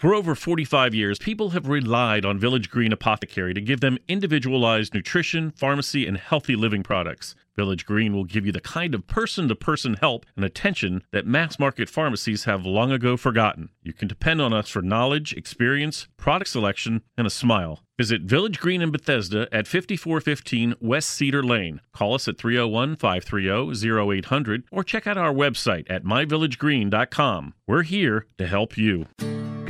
For over 45 years, people have relied on Village Green Apothecary to give them individualized nutrition, pharmacy, and healthy living products. Village Green will give you the kind of person to person help and attention that mass market pharmacies have long ago forgotten. You can depend on us for knowledge, experience, product selection, and a smile. Visit Village Green in Bethesda at 5415 West Cedar Lane. Call us at 301 530 0800 or check out our website at myvillagegreen.com. We're here to help you.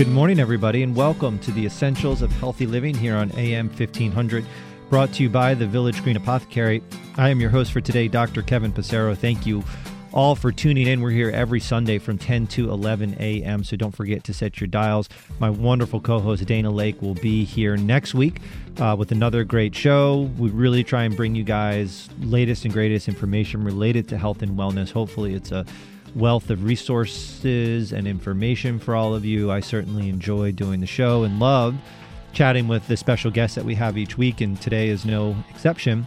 Good morning, everybody, and welcome to the Essentials of Healthy Living here on AM 1500, brought to you by the Village Green Apothecary. I am your host for today, Dr. Kevin Passero. Thank you all for tuning in. We're here every Sunday from 10 to 11 a.m., so don't forget to set your dials. My wonderful co host, Dana Lake, will be here next week uh, with another great show. We really try and bring you guys latest and greatest information related to health and wellness. Hopefully, it's a wealth of resources and information for all of you. I certainly enjoy doing the show and love chatting with the special guests that we have each week, and today is no exception.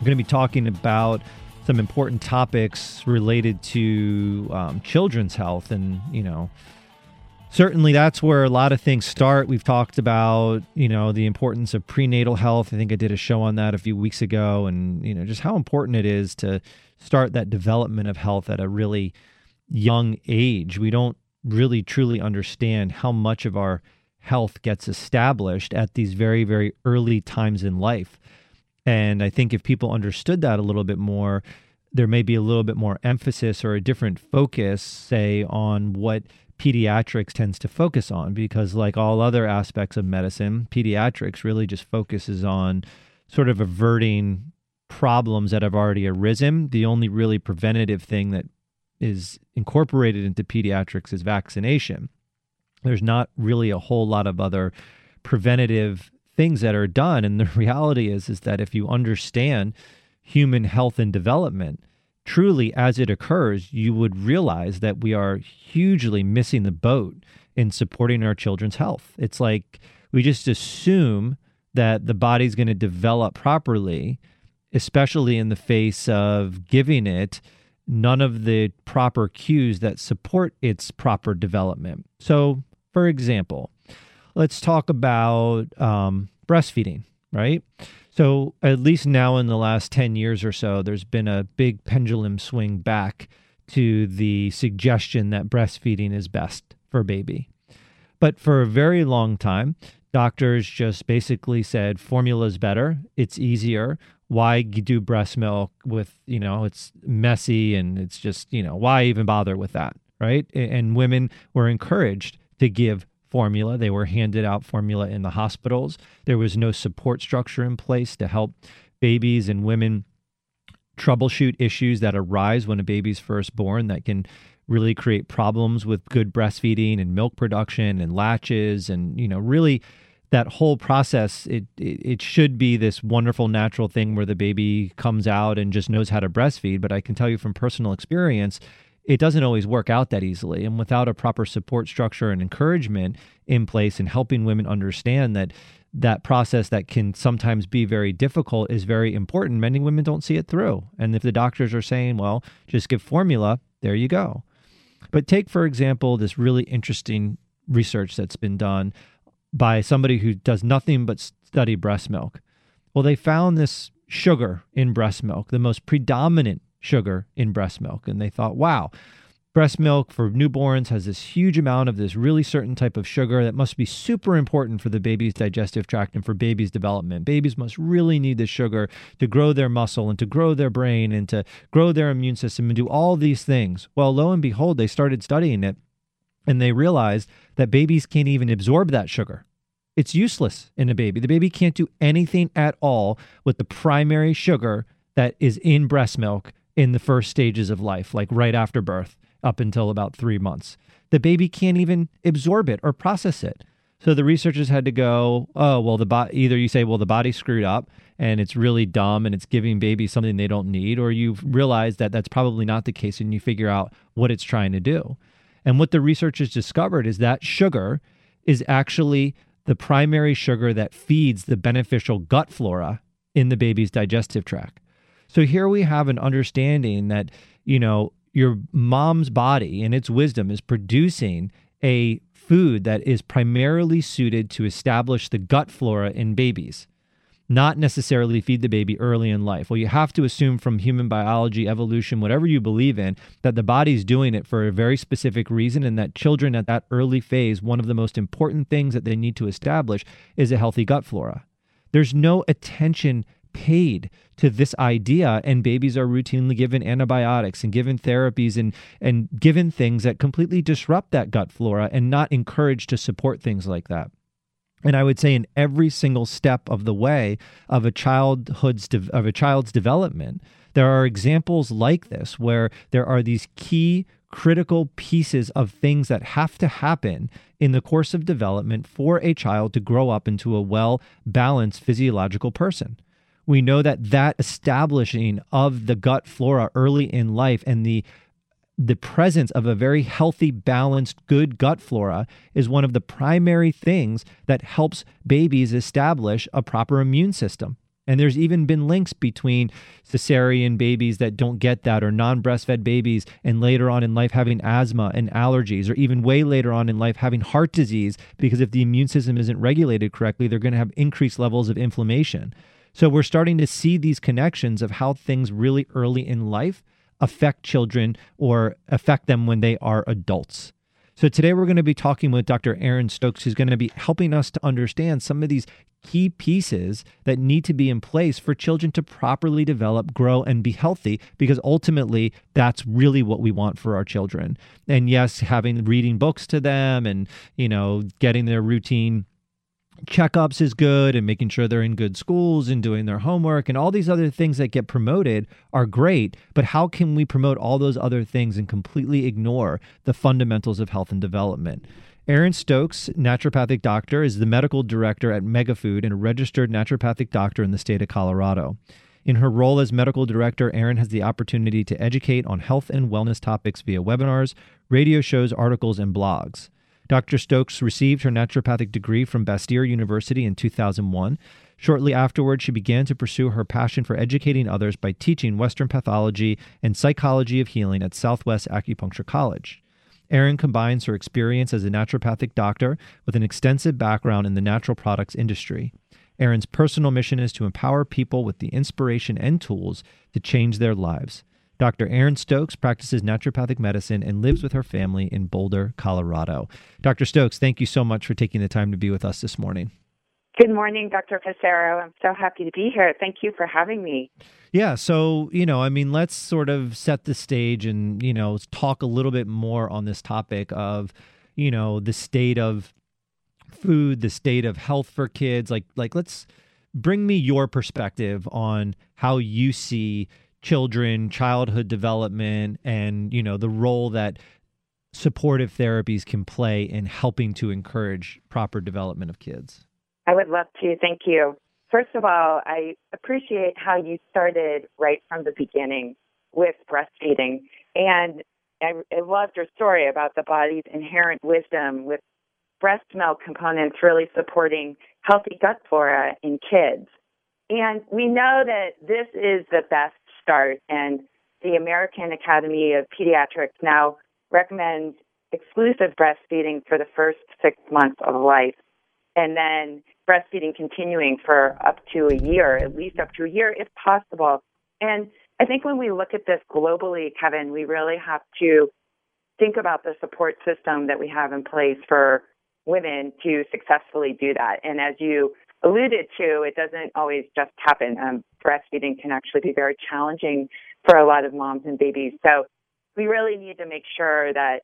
We're going to be talking about some important topics related to um, children's health, and you know, certainly that's where a lot of things start. We've talked about you know the importance of prenatal health. I think I did a show on that a few weeks ago, and you know just how important it is to start that development of health at a really young age. We don't really truly understand how much of our health gets established at these very, very early times in life. And I think if people understood that a little bit more, there may be a little bit more emphasis or a different focus, say, on what pediatrics tends to focus on. Because, like all other aspects of medicine, pediatrics really just focuses on sort of averting problems that have already arisen. The only really preventative thing that is incorporated into pediatrics is vaccination. There's not really a whole lot of other preventative things that are done and the reality is is that if you understand human health and development truly as it occurs you would realize that we are hugely missing the boat in supporting our children's health it's like we just assume that the body's going to develop properly especially in the face of giving it none of the proper cues that support its proper development. So, for example, let's talk about um, breastfeeding, right? So, at least now in the last 10 years or so, there's been a big pendulum swing back to the suggestion that breastfeeding is best for baby. But for a very long time, doctors just basically said formula is better, it's easier, why do breast milk with you know it's messy and it's just you know why even bother with that right and women were encouraged to give formula. They were handed out formula in the hospitals. There was no support structure in place to help babies and women troubleshoot issues that arise when a baby's first born that can really create problems with good breastfeeding and milk production and latches and you know really that whole process it, it, it should be this wonderful natural thing where the baby comes out and just knows how to breastfeed. But i can tell you from personal experience it doesn't always work out that easily. And without a proper support structure and encouragement in place and helping women understand that that process that can sometimes be very difficult is very important many women don't see it through. And if the doctors are saying well just give formula there you go. But take for example this really interesting research that's been done by somebody who does nothing but study breast milk. Well, they found this sugar in breast milk, the most predominant sugar in breast milk. And they thought, wow, breast milk for newborns has this huge amount of this really certain type of sugar that must be super important for the baby's digestive tract and for baby's development. Babies must really need this sugar to grow their muscle and to grow their brain and to grow their immune system and do all these things. Well, lo and behold, they started studying it and they realized that babies can't even absorb that sugar. It's useless in a baby. The baby can't do anything at all with the primary sugar that is in breast milk in the first stages of life, like right after birth up until about three months. The baby can't even absorb it or process it. So the researchers had to go, oh, well, the bo- either you say, well, the body screwed up and it's really dumb and it's giving babies something they don't need, or you realize that that's probably not the case and you figure out what it's trying to do. And what the researchers discovered is that sugar is actually the primary sugar that feeds the beneficial gut flora in the baby's digestive tract. So here we have an understanding that, you know, your mom's body and its wisdom is producing a food that is primarily suited to establish the gut flora in babies not necessarily feed the baby early in life. Well, you have to assume from human biology, evolution, whatever you believe in, that the body's doing it for a very specific reason, and that children at that early phase, one of the most important things that they need to establish is a healthy gut flora. There's no attention paid to this idea and babies are routinely given antibiotics and given therapies and and given things that completely disrupt that gut flora and not encouraged to support things like that and I would say in every single step of the way of a childhood's de- of a child's development, there are examples like this where there are these key critical pieces of things that have to happen in the course of development for a child to grow up into a well balanced physiological person. We know that that establishing of the gut flora early in life and the the presence of a very healthy, balanced, good gut flora is one of the primary things that helps babies establish a proper immune system. And there's even been links between cesarean babies that don't get that, or non breastfed babies, and later on in life having asthma and allergies, or even way later on in life having heart disease, because if the immune system isn't regulated correctly, they're going to have increased levels of inflammation. So we're starting to see these connections of how things really early in life affect children or affect them when they are adults. So today we're going to be talking with Dr. Erin Stokes, who's going to be helping us to understand some of these key pieces that need to be in place for children to properly develop, grow, and be healthy, because ultimately that's really what we want for our children. And yes, having reading books to them and, you know, getting their routine checkups is good and making sure they're in good schools and doing their homework and all these other things that get promoted are great. But how can we promote all those other things and completely ignore the fundamentals of health and development? Erin Stokes, naturopathic doctor, is the medical director at Megafood and a registered naturopathic doctor in the state of Colorado. In her role as medical director, Erin has the opportunity to educate on health and wellness topics via webinars, radio shows, articles, and blogs. Dr. Stokes received her naturopathic degree from Bastyr University in 2001. Shortly afterward, she began to pursue her passion for educating others by teaching Western pathology and psychology of healing at Southwest Acupuncture College. Erin combines her experience as a naturopathic doctor with an extensive background in the natural products industry. Erin's personal mission is to empower people with the inspiration and tools to change their lives. Dr. Erin Stokes practices naturopathic medicine and lives with her family in Boulder, Colorado. Dr. Stokes, thank you so much for taking the time to be with us this morning. Good morning, Dr. Passero. I'm so happy to be here. Thank you for having me. Yeah, so, you know, I mean, let's sort of set the stage and, you know, talk a little bit more on this topic of, you know, the state of food, the state of health for kids. Like like let's bring me your perspective on how you see children, childhood development, and you know the role that supportive therapies can play in helping to encourage proper development of kids. I would love to. Thank you. First of all, I appreciate how you started right from the beginning with breastfeeding. And I, I loved your story about the body's inherent wisdom with breast milk components really supporting healthy gut flora in kids. And we know that this is the best start. And the American Academy of Pediatrics now recommends exclusive breastfeeding for the first six months of life. And then breastfeeding continuing for up to a year, at least up to a year if possible. And I think when we look at this globally, Kevin, we really have to think about the support system that we have in place for women to successfully do that. And as you alluded to, it doesn't always just happen. Um, breastfeeding can actually be very challenging for a lot of moms and babies. So we really need to make sure that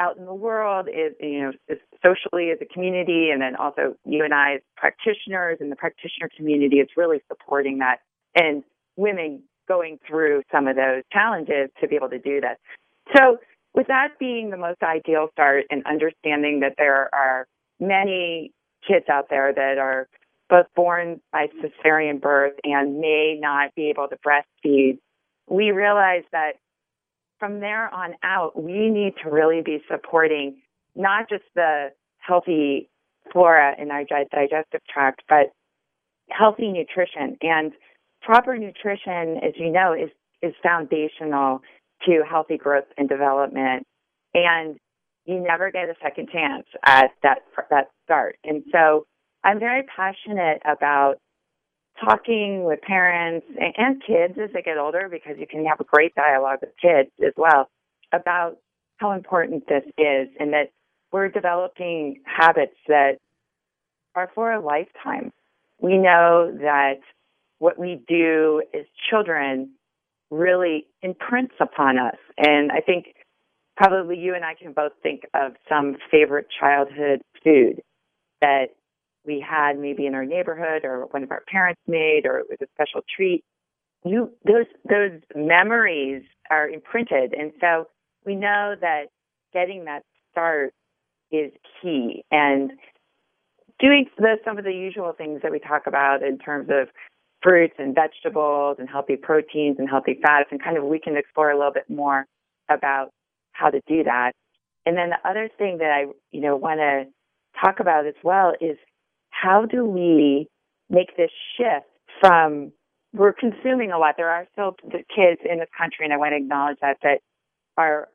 out in the world is you know socially as a community and then also you and I as practitioners and the practitioner community is really supporting that and women going through some of those challenges to be able to do that. So with that being the most ideal start and understanding that there are many kids out there that are both born by cesarean birth and may not be able to breastfeed, we realized that from there on out, we need to really be supporting not just the healthy flora in our digestive tract, but healthy nutrition. And proper nutrition, as you know, is, is foundational to healthy growth and development. And you never get a second chance at that that start. And so I'm very passionate about talking with parents and kids as they get older because you can have a great dialogue with kids as well about how important this is and that we're developing habits that are for a lifetime. We know that what we do as children really imprints upon us. And I think probably you and I can both think of some favorite childhood food that we had maybe in our neighborhood or one of our parents made or it was a special treat. You those those memories are imprinted and so we know that getting that start is key and doing the, some of the usual things that we talk about in terms of fruits and vegetables and healthy proteins and healthy fats and kind of we can explore a little bit more about how to do that. And then the other thing that I, you know, want to talk about as well is how do we make this shift from we're consuming a lot. There are still kids in this country, and I want to acknowledge that that are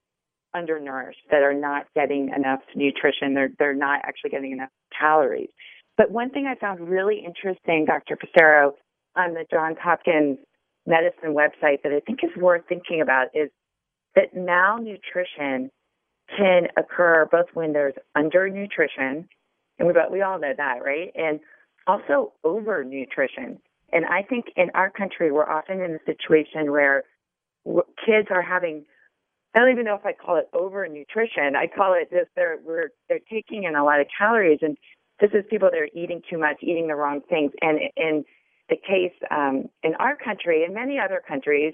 undernourished, that are not getting enough nutrition. They're they're not actually getting enough calories. But one thing I found really interesting, Dr. Passero, on the Johns Hopkins medicine website that I think is worth thinking about is that malnutrition can occur both when there's undernutrition, and we, we all know that, right? And also overnutrition. And I think in our country, we're often in a situation where kids are having I don't even know if I call it overnutrition. I call it just they're we're they're taking in a lot of calories, and this is people that are eating too much, eating the wrong things. And in the case um, in our country and many other countries,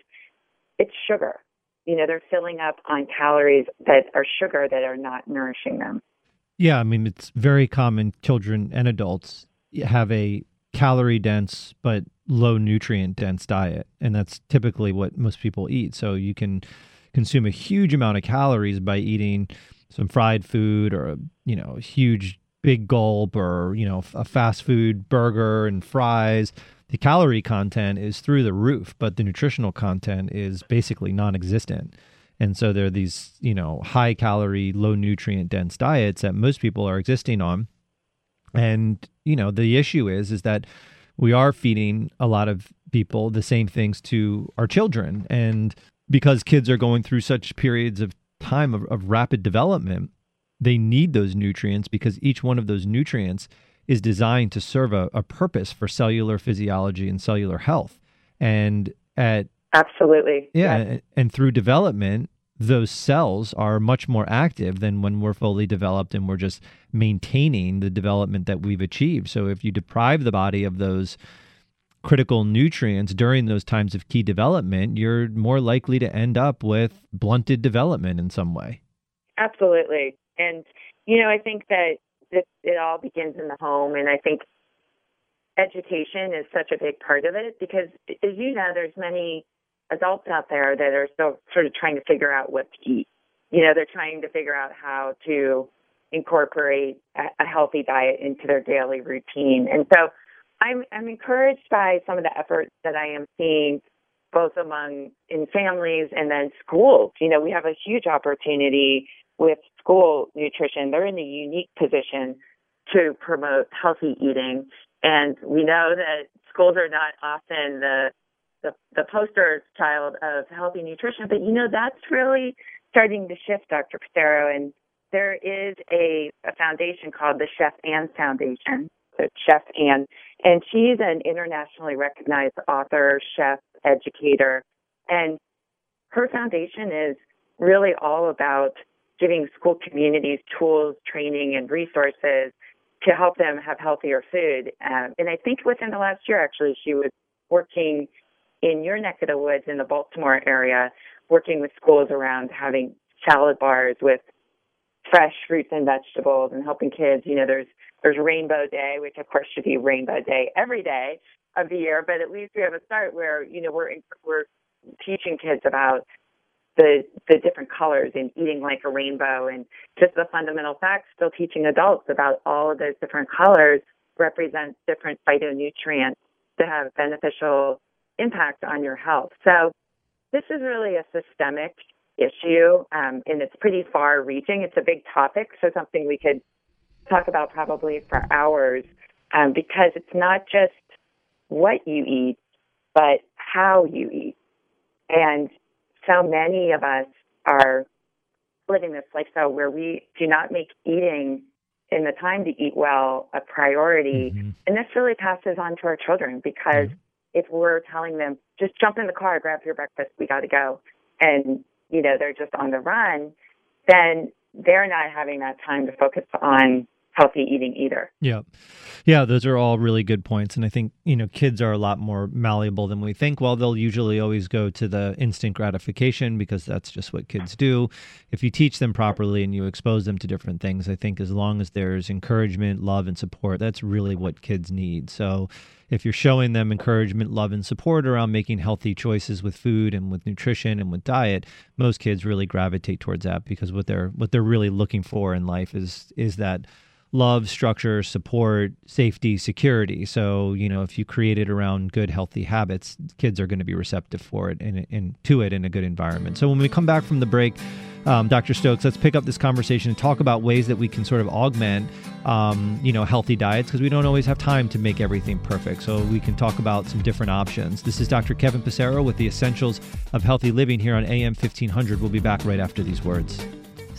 it's sugar. You know, they're filling up on calories that are sugar that are not nourishing them. Yeah, I mean, it's very common. Children and adults have a calorie dense but low nutrient dense diet, and that's typically what most people eat. So you can consume a huge amount of calories by eating some fried food or a you know a huge big gulp or you know a fast food burger and fries the calorie content is through the roof, but the nutritional content is basically non-existent. And so there are these, you know, high calorie, low nutrient dense diets that most people are existing on. And, you know, the issue is is that we are feeding a lot of people the same things to our children. And because kids are going through such periods of time of, of rapid development, they need those nutrients because each one of those nutrients is designed to serve a, a purpose for cellular physiology and cellular health. And at absolutely, yeah, yes. and, and through development, those cells are much more active than when we're fully developed and we're just maintaining the development that we've achieved. So if you deprive the body of those critical nutrients during those times of key development, you're more likely to end up with blunted development in some way. Absolutely. And, you know, I think that it, it all begins in the home, and I think education is such a big part of it because, as you know, there's many adults out there that are still sort of trying to figure out what to eat. You know, they're trying to figure out how to incorporate a, a healthy diet into their daily routine, and so I'm I'm encouraged by some of the efforts that I am seeing both among in families and then schools. You know, we have a huge opportunity with school nutrition, they're in a unique position to promote healthy eating. And we know that schools are not often the the, the poster child of healthy nutrition, but you know that's really starting to shift, Dr. Passero. And there is a, a foundation called the Chef Ann Foundation, so Chef Ann, and she's an internationally recognized author, chef, educator, and her foundation is really all about giving school communities tools, training, and resources to help them have healthier food. Um, and I think within the last year, actually, she was working in your neck of the woods in the Baltimore area, working with schools around having salad bars with fresh fruits and vegetables and helping kids. You know, there's there's Rainbow Day, which of course should be Rainbow Day every day of the year, but at least we have a start where you know we're we're teaching kids about the the different colors and eating like a rainbow and just the fundamental facts still teaching adults about all of those different colors represent different phytonutrients that have beneficial impact on your health. So this is really a systemic issue, um, and it's pretty far reaching. It's a big topic, so something we could talk about probably for hours um, because it's not just what you eat, but how you eat. And so many of us are living this lifestyle where we do not make eating in the time to eat well a priority. Mm-hmm. And this really passes on to our children because mm-hmm. If we're telling them, just jump in the car, grab your breakfast, we got to go, and, you know, they're just on the run, then they're not having that time to focus on healthy eating either. Yeah. Yeah, those are all really good points. And I think, you know, kids are a lot more malleable than we think. Well, they'll usually always go to the instant gratification because that's just what kids do. If you teach them properly and you expose them to different things, I think as long as there's encouragement, love, and support, that's really what kids need. So if you're showing them encouragement, love, and support around making healthy choices with food and with nutrition and with diet, most kids really gravitate towards that because what they're what they're really looking for in life is is that love, structure, support, safety, security. So, you know, if you create it around good, healthy habits, kids are going to be receptive for it and, and to it in a good environment. So, when we come back from the break, um, Dr. Stokes, let's pick up this conversation and talk about ways that we can sort of augment, um, you know, healthy diets because we don't always have time to make everything perfect. So we can talk about some different options. This is Dr. Kevin Passero with the Essentials of Healthy Living here on AM 1500. We'll be back right after these words.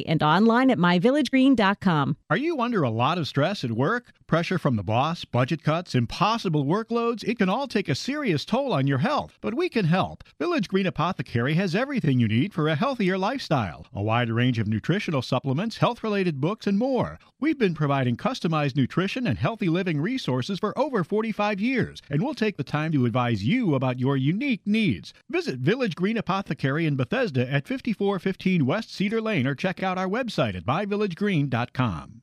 and online at myvillagegreen.com. Are you under a lot of stress at work? Pressure from the boss, budget cuts, impossible workloads? It can all take a serious toll on your health, but we can help. Village Green Apothecary has everything you need for a healthier lifestyle a wide range of nutritional supplements, health related books, and more. We've been providing customized nutrition and healthy living resources for over 45 years, and we'll take the time to advise you about your unique needs. Visit Village Green Apothecary in Bethesda at 5415 West Cedar Lane or check out our website at myvillagegreen.com.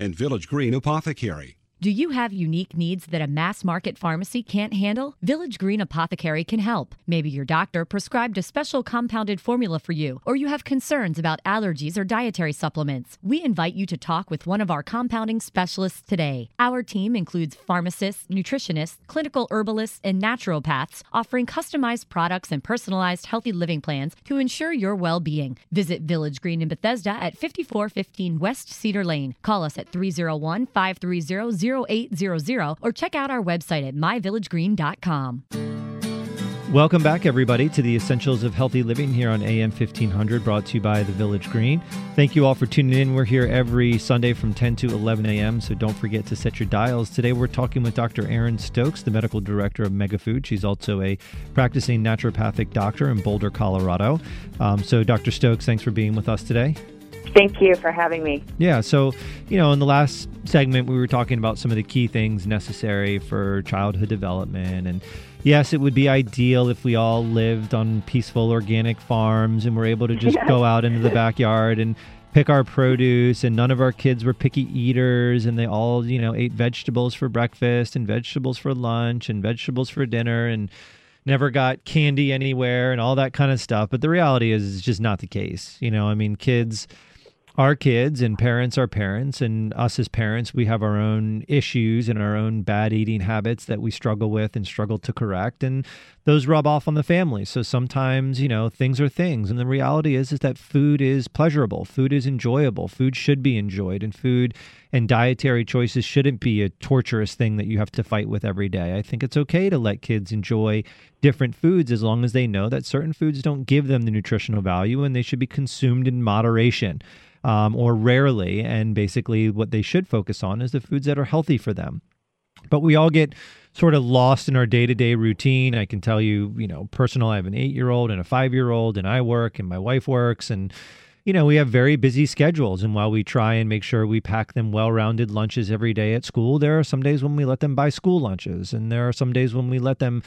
and Village Green Apothecary. Do you have unique needs that a mass market pharmacy can't handle? Village Green Apothecary can help. Maybe your doctor prescribed a special compounded formula for you, or you have concerns about allergies or dietary supplements. We invite you to talk with one of our compounding specialists today. Our team includes pharmacists, nutritionists, clinical herbalists, and naturopaths offering customized products and personalized healthy living plans to ensure your well being. Visit Village Green in Bethesda at 5415 West Cedar Lane. Call us at 301 530 0800 or check out our website at myvillagegreen.com. Welcome back, everybody, to the Essentials of Healthy Living here on AM 1500, brought to you by the Village Green. Thank you all for tuning in. We're here every Sunday from 10 to 11 a.m., so don't forget to set your dials. Today, we're talking with Dr. Erin Stokes, the medical director of Megafood. She's also a practicing naturopathic doctor in Boulder, Colorado. Um, so, Dr. Stokes, thanks for being with us today. Thank you for having me. Yeah. So, you know, in the last segment, we were talking about some of the key things necessary for childhood development. And yes, it would be ideal if we all lived on peaceful organic farms and were able to just yes. go out into the backyard and pick our produce and none of our kids were picky eaters and they all, you know, ate vegetables for breakfast and vegetables for lunch and vegetables for dinner and never got candy anywhere and all that kind of stuff. But the reality is, it's just not the case. You know, I mean, kids our kids and parents are parents and us as parents we have our own issues and our own bad eating habits that we struggle with and struggle to correct and those rub off on the family. So sometimes you know things are things and the reality is is that food is pleasurable food is enjoyable food should be enjoyed and food and dietary choices shouldn't be a torturous thing that you have to fight with every day. I think it's okay to let kids enjoy different foods as long as they know that certain foods don't give them the nutritional value and they should be consumed in moderation um, or rarely. And basically, what they should focus on is the foods that are healthy for them. But we all get sort of lost in our day to day routine. I can tell you, you know, personal, I have an eight year old and a five year old, and I work and my wife works. And, you know, we have very busy schedules. And while we try and make sure we pack them well rounded lunches every day at school, there are some days when we let them buy school lunches. And there are some days when we let them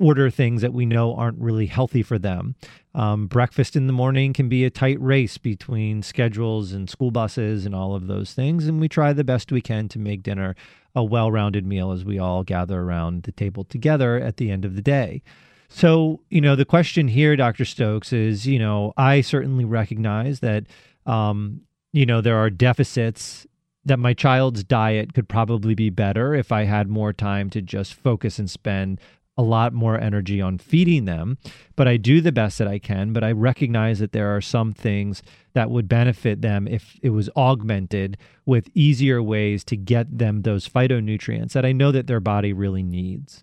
order things that we know aren't really healthy for them. Um, breakfast in the morning can be a tight race between schedules and school buses and all of those things. And we try the best we can to make dinner a well rounded meal as we all gather around the table together at the end of the day. So, you know, the question here, Dr. Stokes, is, you know, I certainly recognize that, um, you know, there are deficits that my child's diet could probably be better if I had more time to just focus and spend a lot more energy on feeding them, but I do the best that I can. But I recognize that there are some things that would benefit them if it was augmented with easier ways to get them those phytonutrients that I know that their body really needs.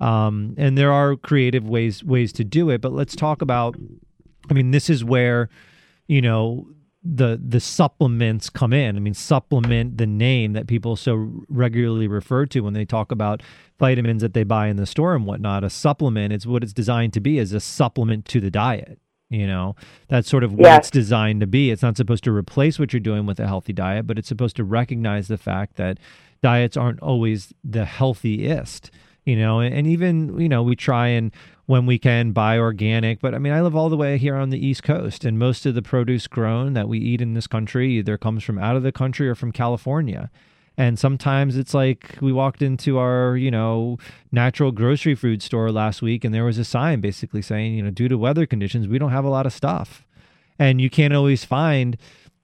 Um, and there are creative ways ways to do it. But let's talk about. I mean, this is where you know the the supplements come in. I mean, supplement the name that people so regularly refer to when they talk about vitamins that they buy in the store and whatnot. A supplement is what it's designed to be as a supplement to the diet. You know, that's sort of what yes. it's designed to be. It's not supposed to replace what you're doing with a healthy diet, but it's supposed to recognize the fact that diets aren't always the healthiest you know and even you know we try and when we can buy organic. But I mean, I live all the way here on the East Coast, and most of the produce grown that we eat in this country either comes from out of the country or from California. And sometimes it's like we walked into our, you know, natural grocery food store last week and there was a sign basically saying, you know, due to weather conditions, we don't have a lot of stuff. And you can't always find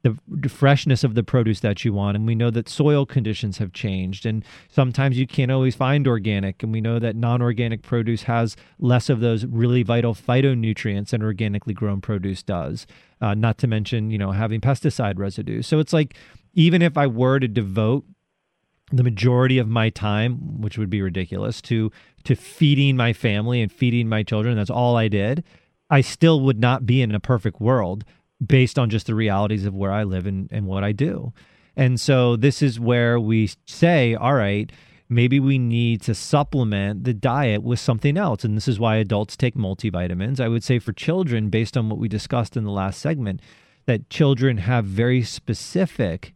the freshness of the produce that you want. And we know that soil conditions have changed. And sometimes you can't always find organic. And we know that non organic produce has less of those really vital phytonutrients than organically grown produce does. Uh, not to mention, you know, having pesticide residues. So it's like, even if I were to devote the majority of my time, which would be ridiculous, to to feeding my family and feeding my children, that's all I did. I still would not be in a perfect world based on just the realities of where I live and, and what I do. And so this is where we say, all right, maybe we need to supplement the diet with something else. And this is why adults take multivitamins. I would say for children, based on what we discussed in the last segment, that children have very specific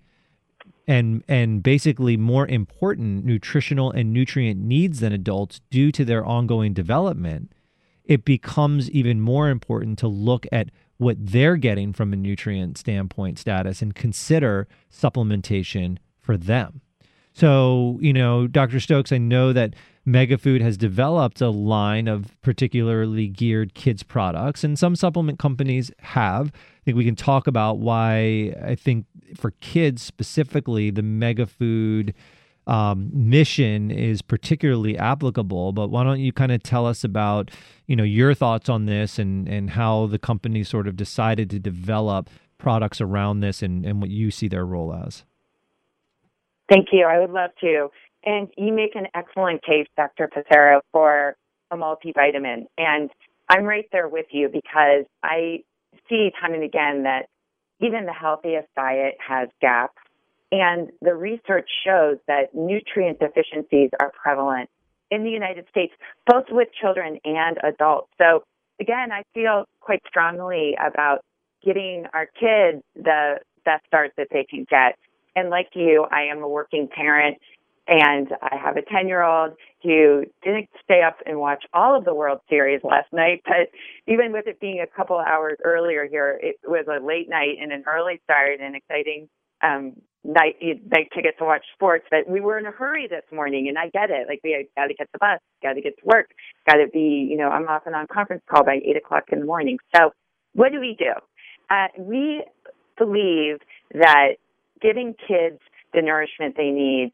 and and basically more important nutritional and nutrient needs than adults due to their ongoing development it becomes even more important to look at what they're getting from a nutrient standpoint status and consider supplementation for them. So, you know, Dr. Stokes, I know that Megafood has developed a line of particularly geared kids products, and some supplement companies have. I think we can talk about why I think for kids specifically, the Megafood um, mission is particularly applicable. But why don't you kind of tell us about you know your thoughts on this and and how the company sort of decided to develop products around this and and what you see their role as. Thank you. I would love to. And you make an excellent case, Dr. Passero, for a multivitamin. And I'm right there with you because I see time and again that even the healthiest diet has gaps and the research shows that nutrient deficiencies are prevalent in the United States, both with children and adults. So, again, I feel quite strongly about getting our kids the best start that they can get. And like you, I am a working parent and I have a 10 year old who didn't stay up and watch all of the World Series last night, but even with it being a couple hours earlier here, it was a late night and an early start and exciting um, night night ticket to watch sports. But we were in a hurry this morning, and I get it. Like we got to get the bus, got to get to work, got to be. You know, I'm often on conference call by eight o'clock in the morning. So what do we do? Uh, we believe that giving kids the nourishment they need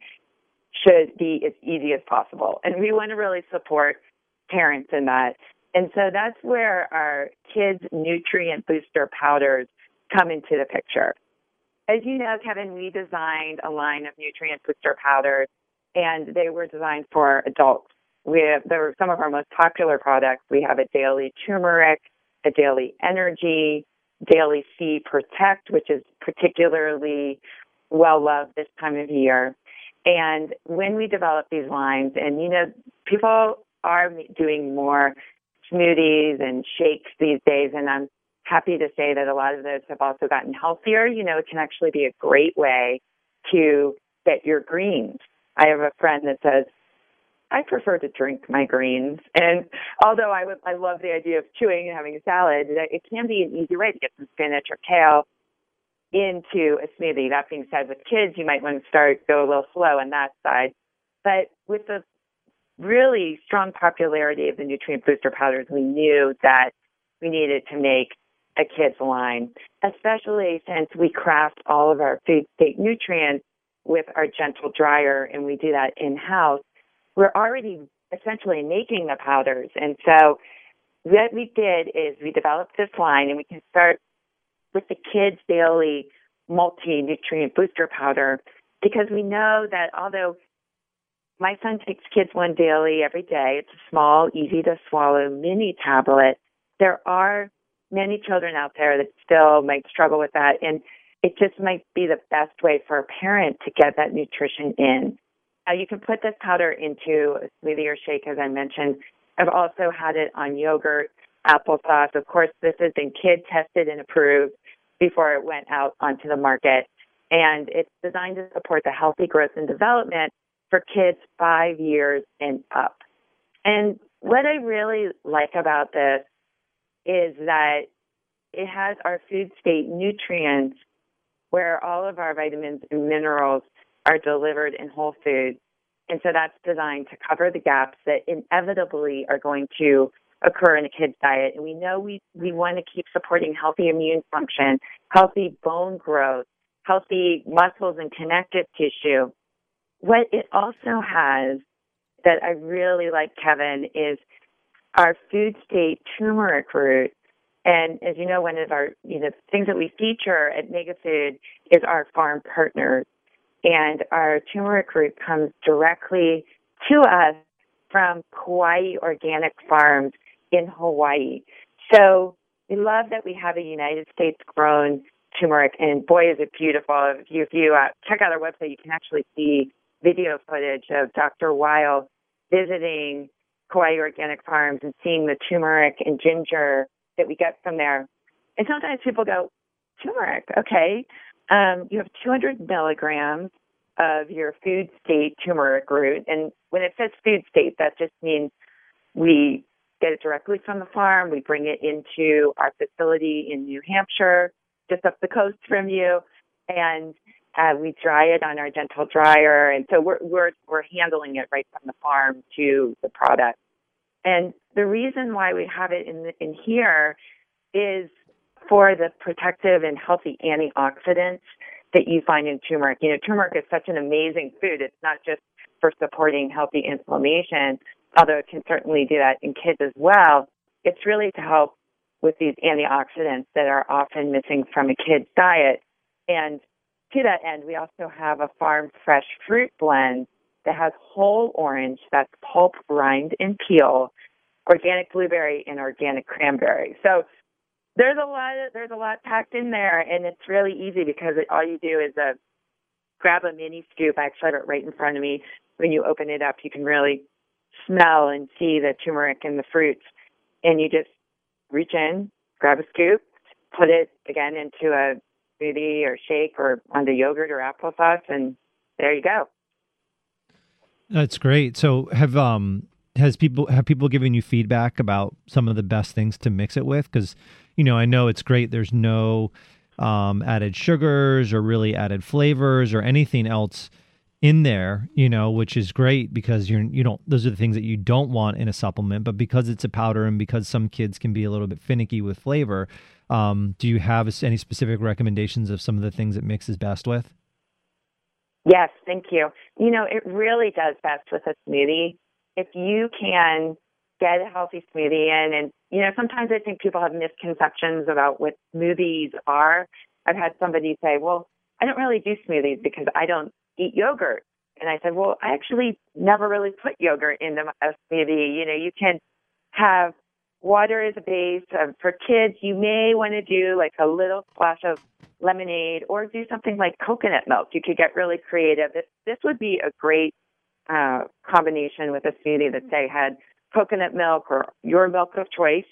should be as easy as possible, and we want to really support parents in that. And so that's where our kids' nutrient booster powders come into the picture. As you know, Kevin, we designed a line of nutrient booster powders, and they were designed for adults. We have, they're some of our most popular products. We have a daily turmeric, a daily energy, daily C Protect, which is particularly well loved this time of year. And when we develop these lines, and you know, people are doing more smoothies and shakes these days, and I'm happy to say that a lot of those have also gotten healthier. You know, it can actually be a great way to get your greens. I have a friend that says, I prefer to drink my greens. And although I would, I love the idea of chewing and having a salad, it can be an easy way to get some spinach or kale into a smoothie. That being said, with kids, you might want to start, go a little slow on that side. But with the really strong popularity of the nutrient booster powders, we knew that we needed to make a kid's line, especially since we craft all of our food state nutrients with our gentle dryer and we do that in house. We're already essentially making the powders. And so what we did is we developed this line and we can start with the kids daily multi nutrient booster powder because we know that although my son takes kids one daily every day, it's a small, easy to swallow mini tablet. There are many children out there that still might struggle with that. And it just might be the best way for a parent to get that nutrition in. Now, you can put this powder into a smoothie or shake, as I mentioned. I've also had it on yogurt, applesauce. Of course, this has been kid tested and approved before it went out onto the market. And it's designed to support the healthy growth and development for kids five years and up. And what I really like about this is that it has our food state nutrients where all of our vitamins and minerals are delivered in whole foods. And so that's designed to cover the gaps that inevitably are going to occur in a kid's diet. And we know we, we want to keep supporting healthy immune function, healthy bone growth, healthy muscles and connective tissue. What it also has that I really like, Kevin, is our food state turmeric root. And as you know, one of our you know things that we feature at MegaFood is our farm partners. And our turmeric root comes directly to us from Kauai Organic Farms in Hawaii. So we love that we have a United States grown turmeric, and boy, is it beautiful. If you, if you uh, check out our website, you can actually see video footage of Dr. Weil visiting Kauai Organic Farms and seeing the turmeric and ginger that we get from there. And sometimes people go, turmeric, okay. Um, you have 200 milligrams of your food state turmeric root. And when it says food state, that just means we get it directly from the farm. We bring it into our facility in New Hampshire, just up the coast from you. And uh, we dry it on our gentle dryer, and so we're we're we're handling it right from the farm to the product. And the reason why we have it in in here is for the protective and healthy antioxidants that you find in turmeric. You know, turmeric is such an amazing food. It's not just for supporting healthy inflammation, although it can certainly do that in kids as well. It's really to help with these antioxidants that are often missing from a kid's diet. And to that end, we also have a farm fresh fruit blend that has whole orange, that's pulp, rind, and peel, organic blueberry, and organic cranberry. So there's a lot of, there's a lot packed in there, and it's really easy because it, all you do is uh, grab a mini scoop. I actually have it right in front of me. When you open it up, you can really smell and see the turmeric and the fruits, and you just reach in, grab a scoop, put it again into a smoothie or shake or onto yogurt or applesauce, and there you go. That's great. So have um has people have people given you feedback about some of the best things to mix it with? Because you know I know it's great. There's no um, added sugars or really added flavors or anything else in there, you know, which is great because you're you don't those are the things that you don't want in a supplement, but because it's a powder and because some kids can be a little bit finicky with flavor, um, do you have any specific recommendations of some of the things it mixes best with? Yes, thank you. You know, it really does best with a smoothie. If you can get a healthy smoothie in, and you know, sometimes I think people have misconceptions about what smoothies are. I've had somebody say, "Well, I don't really do smoothies because I don't eat yogurt. And I said, well, I actually never really put yogurt in a smoothie. You know, you can have water as a base. Um, for kids, you may want to do like a little splash of lemonade or do something like coconut milk. You could get really creative. This, this would be a great uh, combination with a smoothie that, say, had coconut milk or your milk of choice.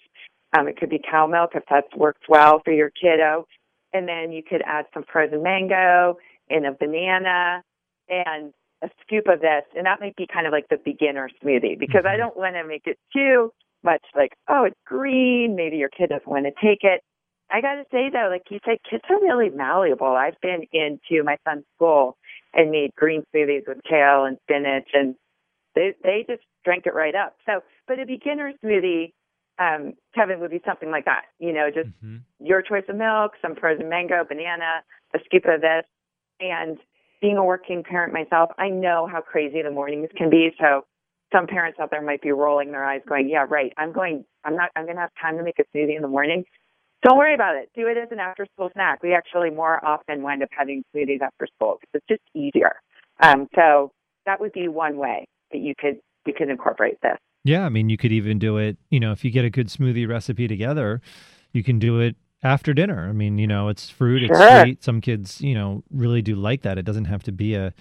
Um, it could be cow milk if that works well for your kiddo. And then you could add some frozen mango and a banana and a scoop of this, and that might be kind of like the beginner smoothie because I mm-hmm. don't want to make it too much like, oh, it's green. Maybe your kid doesn't want to take it. I got to say though, like you said, kids are really malleable. I've been into my son's school and made green smoothies with kale and spinach, and they they just drank it right up. So, but a beginner smoothie, um, Kevin, would be something like that. You know, just mm-hmm. your choice of milk, some frozen mango, banana, a scoop of this, and being a working parent myself, I know how crazy the mornings can be. So some parents out there might be rolling their eyes going, yeah, right. I'm going, I'm not, I'm going to have time to make a smoothie in the morning. Don't worry about it. Do it as an after school snack. We actually more often wind up having smoothies after school because it's just easier. Um, so that would be one way that you could, you could incorporate this. Yeah. I mean, you could even do it, you know, if you get a good smoothie recipe together, you can do it after dinner. I mean, you know, it's fruit, it's sure. sweet. Some kids, you know, really do like that. It doesn't have to be a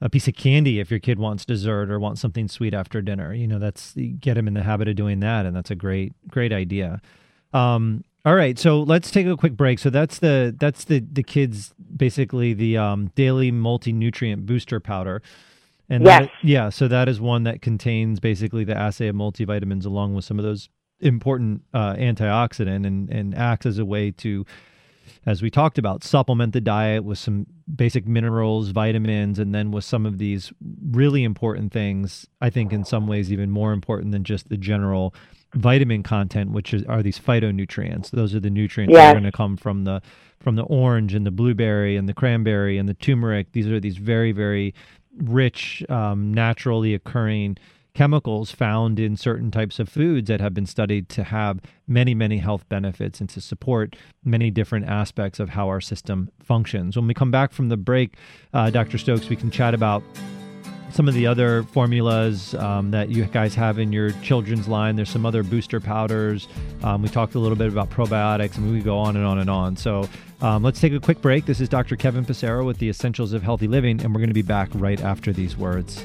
a piece of candy if your kid wants dessert or wants something sweet after dinner. You know, that's get them in the habit of doing that, and that's a great great idea. Um, all right, so let's take a quick break. So that's the that's the the kids basically the um, daily multi nutrient booster powder. And yes. That, yeah, so that is one that contains basically the assay of multivitamins along with some of those important uh, antioxidant and, and acts as a way to, as we talked about, supplement the diet with some basic minerals, vitamins, and then with some of these really important things. I think in some ways even more important than just the general vitamin content, which is, are these phytonutrients. Those are the nutrients that are going to come from the from the orange and the blueberry and the cranberry and the turmeric. These are these very very rich, um, naturally occurring chemicals found in certain types of foods that have been studied to have many, many health benefits and to support many different aspects of how our system functions. When we come back from the break, uh, Dr. Stokes, we can chat about some of the other formulas um, that you guys have in your children's line. There's some other booster powders. Um, we talked a little bit about probiotics, and we go on and on and on. So um, let's take a quick break. This is Dr. Kevin Passero with the Essentials of Healthy Living, and we're going to be back right after these words.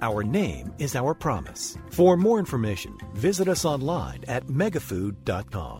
our name is our promise. For more information, visit us online at megafood.com.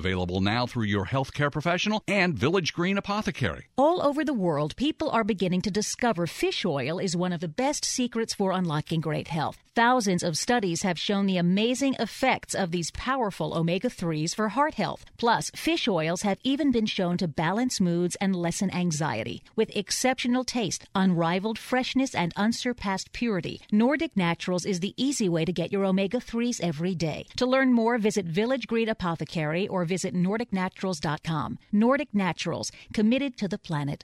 Available now through your healthcare professional and Village Green Apothecary. All over the world, people are beginning to discover fish oil is one of the best secrets for unlocking great health. Thousands of studies have shown the amazing effects of these powerful omega 3s for heart health. Plus, fish oils have even been shown to balance moods and lessen anxiety. With exceptional taste, unrivaled freshness, and unsurpassed purity, Nordic Naturals is the easy way to get your omega 3s every day. To learn more, visit Village Green Apothecary or visit NordicNaturals.com. Nordic Naturals, committed to the planet.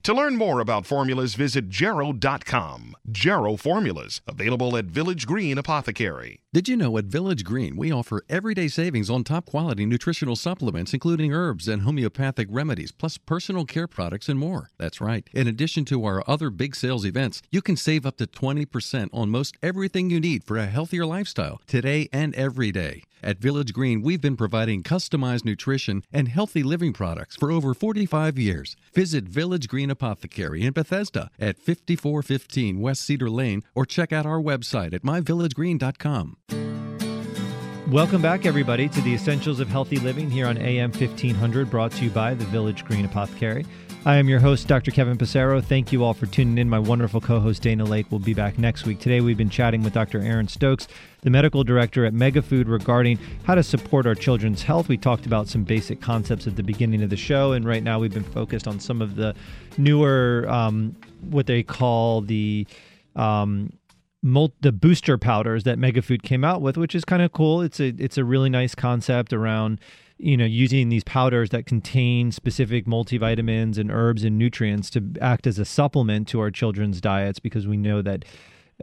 To learn more about formulas, visit Jarrow.com. Jarrow Formulas, available at Village Green Apothecary. Did you know at Village Green we offer everyday savings on top quality nutritional supplements, including herbs and homeopathic remedies, plus personal care products and more? That's right. In addition to our other big sales events, you can save up to 20% on most everything you need for a healthier lifestyle today and every day. At Village Green, we've been providing customized nutrition and healthy living products for over 45 years. Visit Village Green Apothecary in Bethesda at 5415 West Cedar Lane or check out our website at myvillagegreen.com. Welcome back, everybody, to the Essentials of Healthy Living here on AM 1500, brought to you by the Village Green Apothecary. I am your host, Dr. Kevin Passero. Thank you all for tuning in. My wonderful co host, Dana Lake, will be back next week. Today, we've been chatting with Dr. Erin Stokes, the medical director at Megafood, regarding how to support our children's health. We talked about some basic concepts at the beginning of the show, and right now, we've been focused on some of the newer, um, what they call the um, the booster powders that Megafood came out with, which is kind of cool. It's a it's a really nice concept around you know using these powders that contain specific multivitamins and herbs and nutrients to act as a supplement to our children's diets because we know that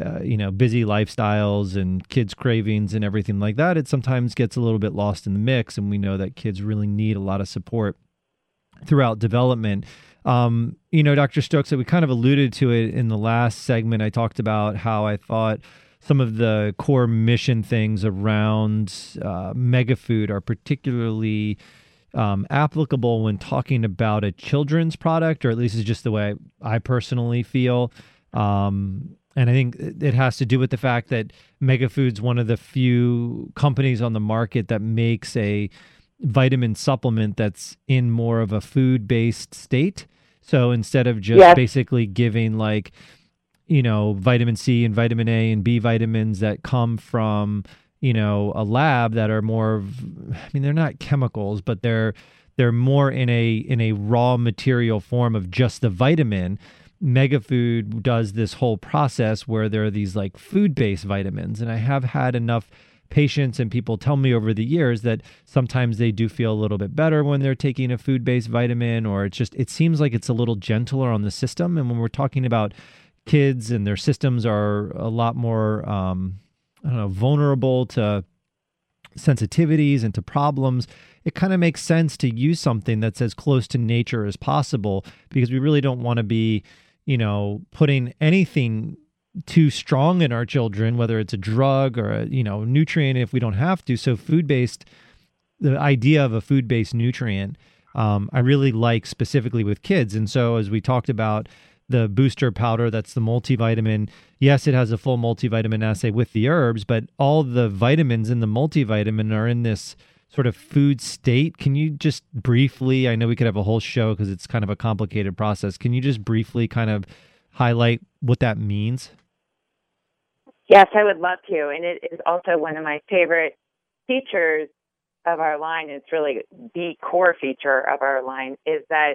uh, you know busy lifestyles and kids cravings and everything like that it sometimes gets a little bit lost in the mix and we know that kids really need a lot of support throughout development. Um, you know dr stokes that we kind of alluded to it in the last segment. I talked about how i thought some of the core mission things around uh, megafood are particularly um, applicable when talking about a children's product, or at least is just the way I personally feel. Um, and I think it has to do with the fact that Megafood's one of the few companies on the market that makes a vitamin supplement that's in more of a food based state. So instead of just yes. basically giving like you know, vitamin C and vitamin A and B vitamins that come from, you know, a lab that are more of, I mean, they're not chemicals, but they're they're more in a in a raw material form of just the vitamin. Megafood does this whole process where there are these like food-based vitamins, and I have had enough patients and people tell me over the years that sometimes they do feel a little bit better when they're taking a food-based vitamin or it's just it seems like it's a little gentler on the system and when we're talking about kids and their systems are a lot more um, I don't know vulnerable to sensitivities and to problems it kind of makes sense to use something that's as close to nature as possible because we really don't want to be you know putting anything too strong in our children whether it's a drug or a you know nutrient if we don't have to. So food based the idea of a food based nutrient um, i really like specifically with kids. And so as we talked about the booster powder that's the multivitamin. Yes, it has a full multivitamin assay with the herbs, but all the vitamins in the multivitamin are in this sort of food state. Can you just briefly, I know we could have a whole show because it's kind of a complicated process. Can you just briefly kind of highlight what that means? Yes, I would love to. And it is also one of my favorite features of our line. It's really the core feature of our line is that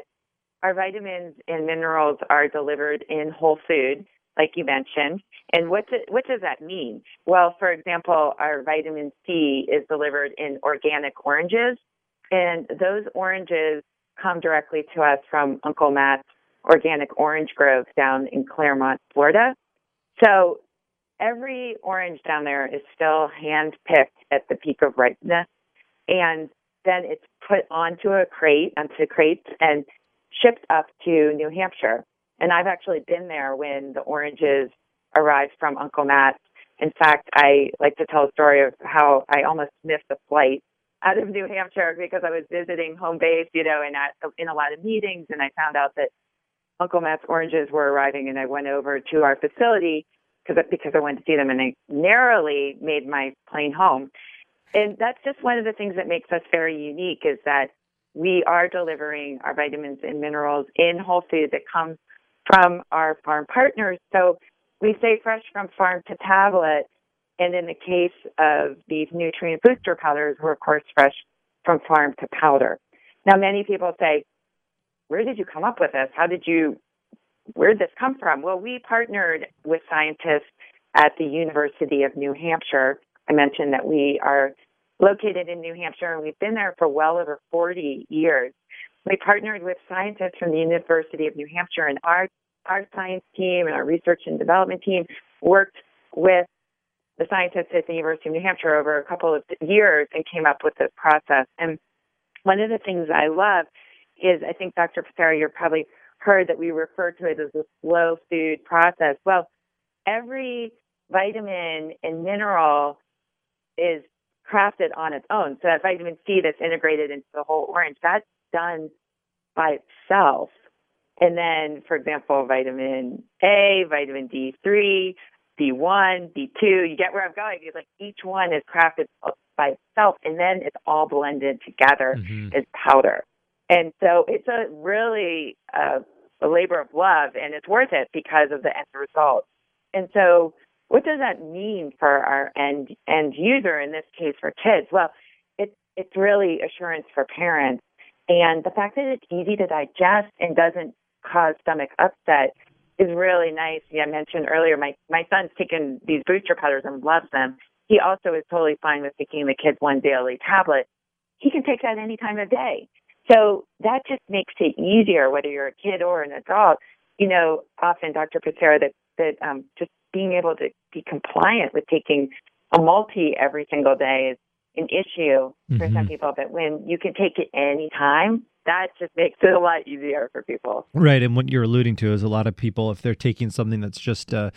our vitamins and minerals are delivered in whole food, like you mentioned. And what, do, what does that mean? Well, for example, our vitamin C is delivered in organic oranges, and those oranges come directly to us from Uncle Matt's organic orange grove down in Clermont, Florida. So every orange down there is still hand picked at the peak of ripeness, and then it's put onto a crate, onto crates, and shipped up to New Hampshire. And I've actually been there when the oranges arrived from Uncle Matt. In fact, I like to tell a story of how I almost missed a flight out of New Hampshire because I was visiting home base, you know, and at, in a lot of meetings, and I found out that Uncle Matt's oranges were arriving, and I went over to our facility because because I wanted to see them, and I narrowly made my plane home. And that's just one of the things that makes us very unique is that we are delivering our vitamins and minerals in whole food that comes from our farm partners. So we say fresh from farm to tablet. And in the case of these nutrient booster powders, we're of course fresh from farm to powder. Now, many people say, where did you come up with this? How did you, where did this come from? Well, we partnered with scientists at the University of New Hampshire. I mentioned that we are located in New Hampshire and we've been there for well over 40 years. We partnered with scientists from the University of New Hampshire and our, our science team and our research and development team worked with the scientists at the University of New Hampshire over a couple of years and came up with this process. And one of the things I love is I think Dr. Passero, you've probably heard that we refer to it as a slow food process. Well, every vitamin and mineral is crafted on its own. So that vitamin C that's integrated into the whole orange, that's done by itself. And then, for example, vitamin A, vitamin D3, D1, D2, you get where I'm going. It's like each one is crafted by itself and then it's all blended together mm-hmm. as powder. And so it's a really uh, a labor of love and it's worth it because of the end result. And so what does that mean for our end end user in this case for kids? Well, it's it's really assurance for parents and the fact that it's easy to digest and doesn't cause stomach upset is really nice. Yeah, I mentioned earlier my my son's taken these booster powders and loves them. He also is totally fine with taking the kids one daily tablet. He can take that any time of day. So that just makes it easier, whether you're a kid or an adult. You know, often Dr. Passero that that um, just being able to be compliant with taking a multi every single day is an issue mm-hmm. for some mm-hmm. people. But when you can take it any time, that just makes it a lot easier for people. Right. And what you're alluding to is a lot of people, if they're taking something that's just a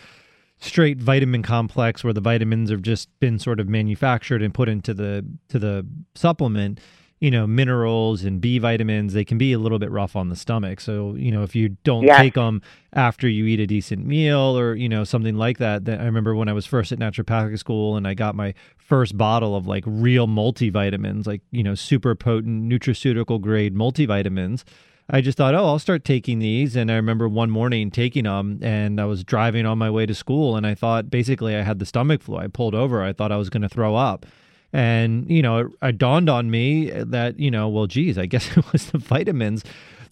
straight vitamin complex where the vitamins have just been sort of manufactured and put into the to the supplement, you know, minerals and B vitamins, they can be a little bit rough on the stomach. So, you know, if you don't yeah. take them after you eat a decent meal or, you know, something like that, that I remember when I was first at naturopathic school and I got my first bottle of like real multivitamins, like, you know, super potent nutraceutical grade multivitamins. I just thought, oh, I'll start taking these. And I remember one morning taking them and I was driving on my way to school and I thought basically I had the stomach flu. I pulled over. I thought I was going to throw up. And, you know, it, it, dawned on me that, you know, well, geez, I guess it was the vitamins.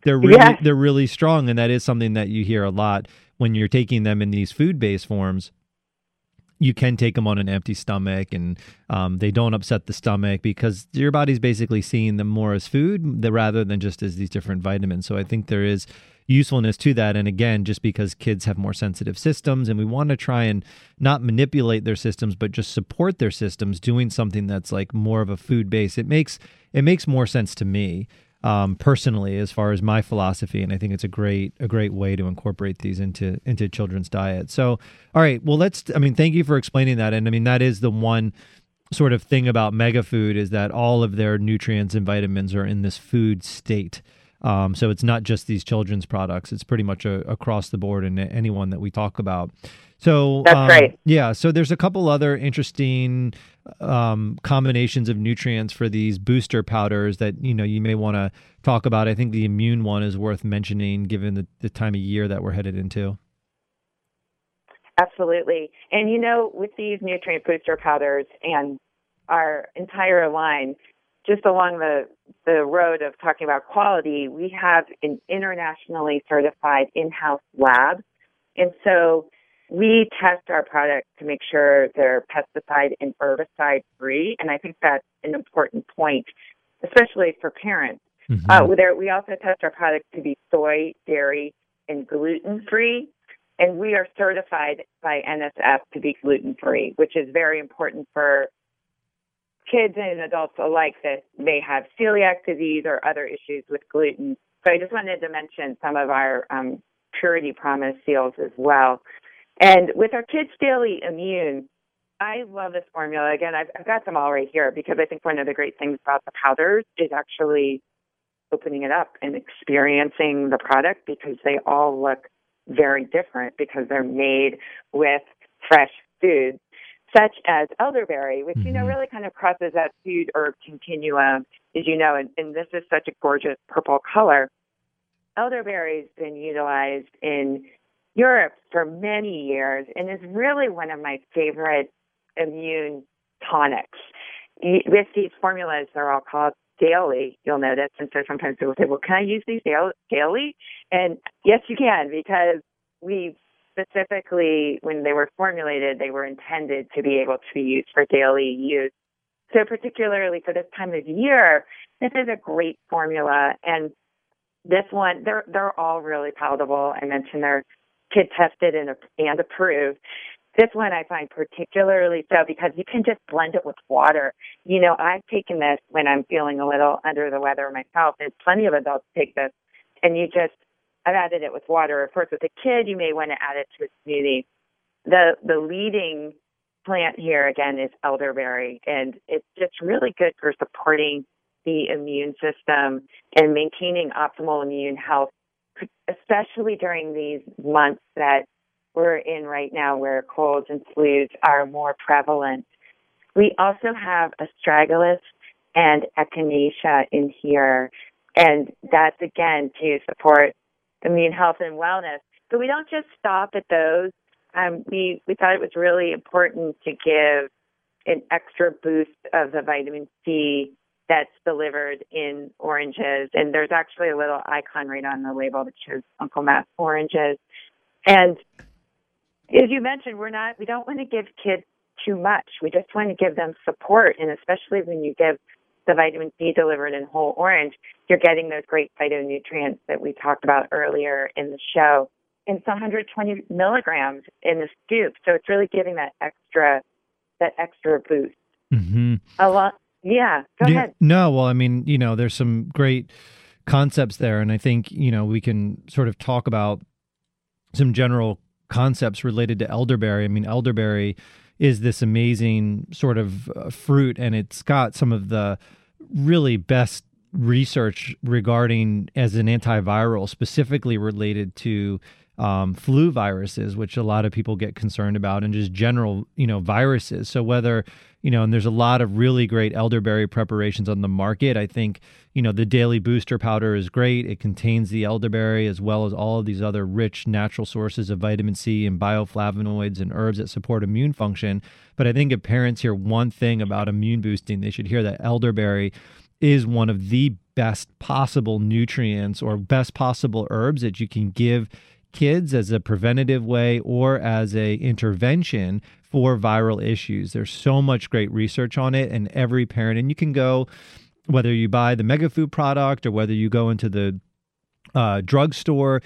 They're really, yeah. they're really strong. And that is something that you hear a lot when you're taking them in these food based forms. You can take them on an empty stomach and um, they don't upset the stomach because your body's basically seeing them more as food rather than just as these different vitamins. So I think there is usefulness to that. And again, just because kids have more sensitive systems and we want to try and not manipulate their systems, but just support their systems doing something that's like more of a food base, it makes it makes more sense to me. Um, personally, as far as my philosophy, and I think it's a great a great way to incorporate these into into children's diet. So, all right, well, let's. I mean, thank you for explaining that, and I mean that is the one sort of thing about mega food is that all of their nutrients and vitamins are in this food state. Um, so it's not just these children's products; it's pretty much a, across the board and anyone that we talk about. So that's um, right. Yeah. So there's a couple other interesting um, combinations of nutrients for these booster powders that you know you may want to talk about. I think the immune one is worth mentioning given the, the time of year that we're headed into. Absolutely. And you know, with these nutrient booster powders and our entire line, just along the the road of talking about quality, we have an internationally certified in-house lab, and so we test our products to make sure they're pesticide and herbicide free. And I think that's an important point, especially for parents. Mm-hmm. Uh, we also test our products to be soy, dairy, and gluten free. And we are certified by NSF to be gluten free, which is very important for kids and adults alike that may have celiac disease or other issues with gluten. So I just wanted to mention some of our um, purity promise seals as well. And with our Kids Daily Immune, I love this formula. Again, I've, I've got them all right here because I think one of the great things about the powders is actually opening it up and experiencing the product because they all look very different because they're made with fresh foods such as elderberry, which, you know, mm-hmm. really kind of crosses that food herb continuum, as you know, and, and this is such a gorgeous purple color. Elderberry's been utilized in Europe for many years and is really one of my favorite immune tonics. With these formulas, they're all called daily, you'll notice. And so sometimes people say, well, can I use these daily? And yes, you can, because we specifically, when they were formulated, they were intended to be able to be used for daily use. So particularly for this time of year, this is a great formula. And this one, they're, they're all really palatable. I mentioned they're kid tested and, and approved. This one I find particularly so because you can just blend it with water. You know, I've taken this when I'm feeling a little under the weather myself, and plenty of adults take this, and you just, I've added it with water. Of course, with a kid, you may want to add it to a smoothie. The the leading plant here again is elderberry, and it's just really good for supporting the immune system and maintaining optimal immune health, especially during these months that we're in right now where colds and flus are more prevalent. We also have astragalus and echinacea in here, and that's again to support immune health and wellness. But we don't just stop at those. Um, we we thought it was really important to give an extra boost of the vitamin C that's delivered in oranges. And there's actually a little icon right on the label that shows Uncle Matt's oranges. And as you mentioned, we're not, we don't want to give kids too much. We just want to give them support. And especially when you give the vitamin C delivered in whole orange, you're getting those great phytonutrients that we talked about earlier in the show. And it's 120 milligrams in the scoop. So it's really giving that extra, that extra boost. Mm-hmm. A lot. Yeah. Go ahead. No, well, I mean, you know, there's some great concepts there. And I think, you know, we can sort of talk about some general concepts related to elderberry. I mean, elderberry is this amazing sort of uh, fruit, and it's got some of the really best research regarding as an antiviral, specifically related to um, flu viruses, which a lot of people get concerned about, and just general, you know, viruses. So whether you know, and there's a lot of really great elderberry preparations on the market. I think you know the daily booster powder is great. It contains the elderberry as well as all of these other rich natural sources of vitamin C and bioflavonoids and herbs that support immune function. But I think if parents hear one thing about immune boosting, they should hear that elderberry is one of the best possible nutrients or best possible herbs that you can give kids as a preventative way or as a intervention for viral issues. There's so much great research on it and every parent and you can go whether you buy the megafood product or whether you go into the uh, drugstore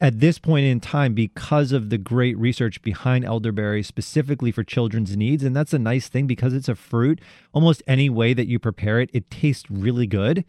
at this point in time because of the great research behind elderberry specifically for children's needs and that's a nice thing because it's a fruit. Almost any way that you prepare it it tastes really good.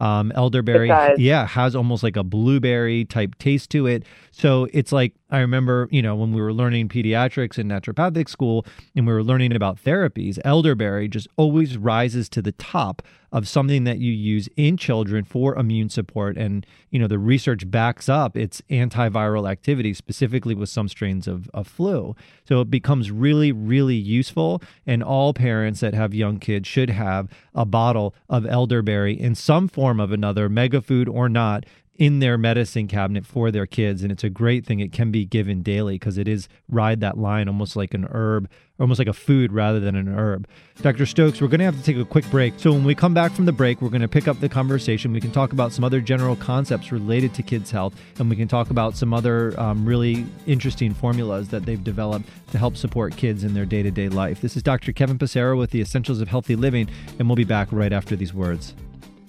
Um, elderberry, yeah, has almost like a blueberry type taste to it. So it's like I remember, you know, when we were learning pediatrics in naturopathic school and we were learning about therapies, elderberry just always rises to the top of something that you use in children for immune support. And, you know, the research backs up its antiviral activity, specifically with some strains of, of flu. So it becomes really, really useful. And all parents that have young kids should have a bottle of elderberry in some form of another, mega food or not, in their medicine cabinet for their kids and it's a great thing. It can be given daily because it is ride that line almost like an herb almost like a food rather than an herb. Dr stokes we're going to have to take a quick break. So when we come back from the break we're going to pick up the conversation. We can talk about some other general concepts related to kids health and we can talk about some other um, really interesting formulas that they've developed to help support kids in their day-to-day life. This is dr kevin passero with the essentials of healthy living and we'll be back right after these words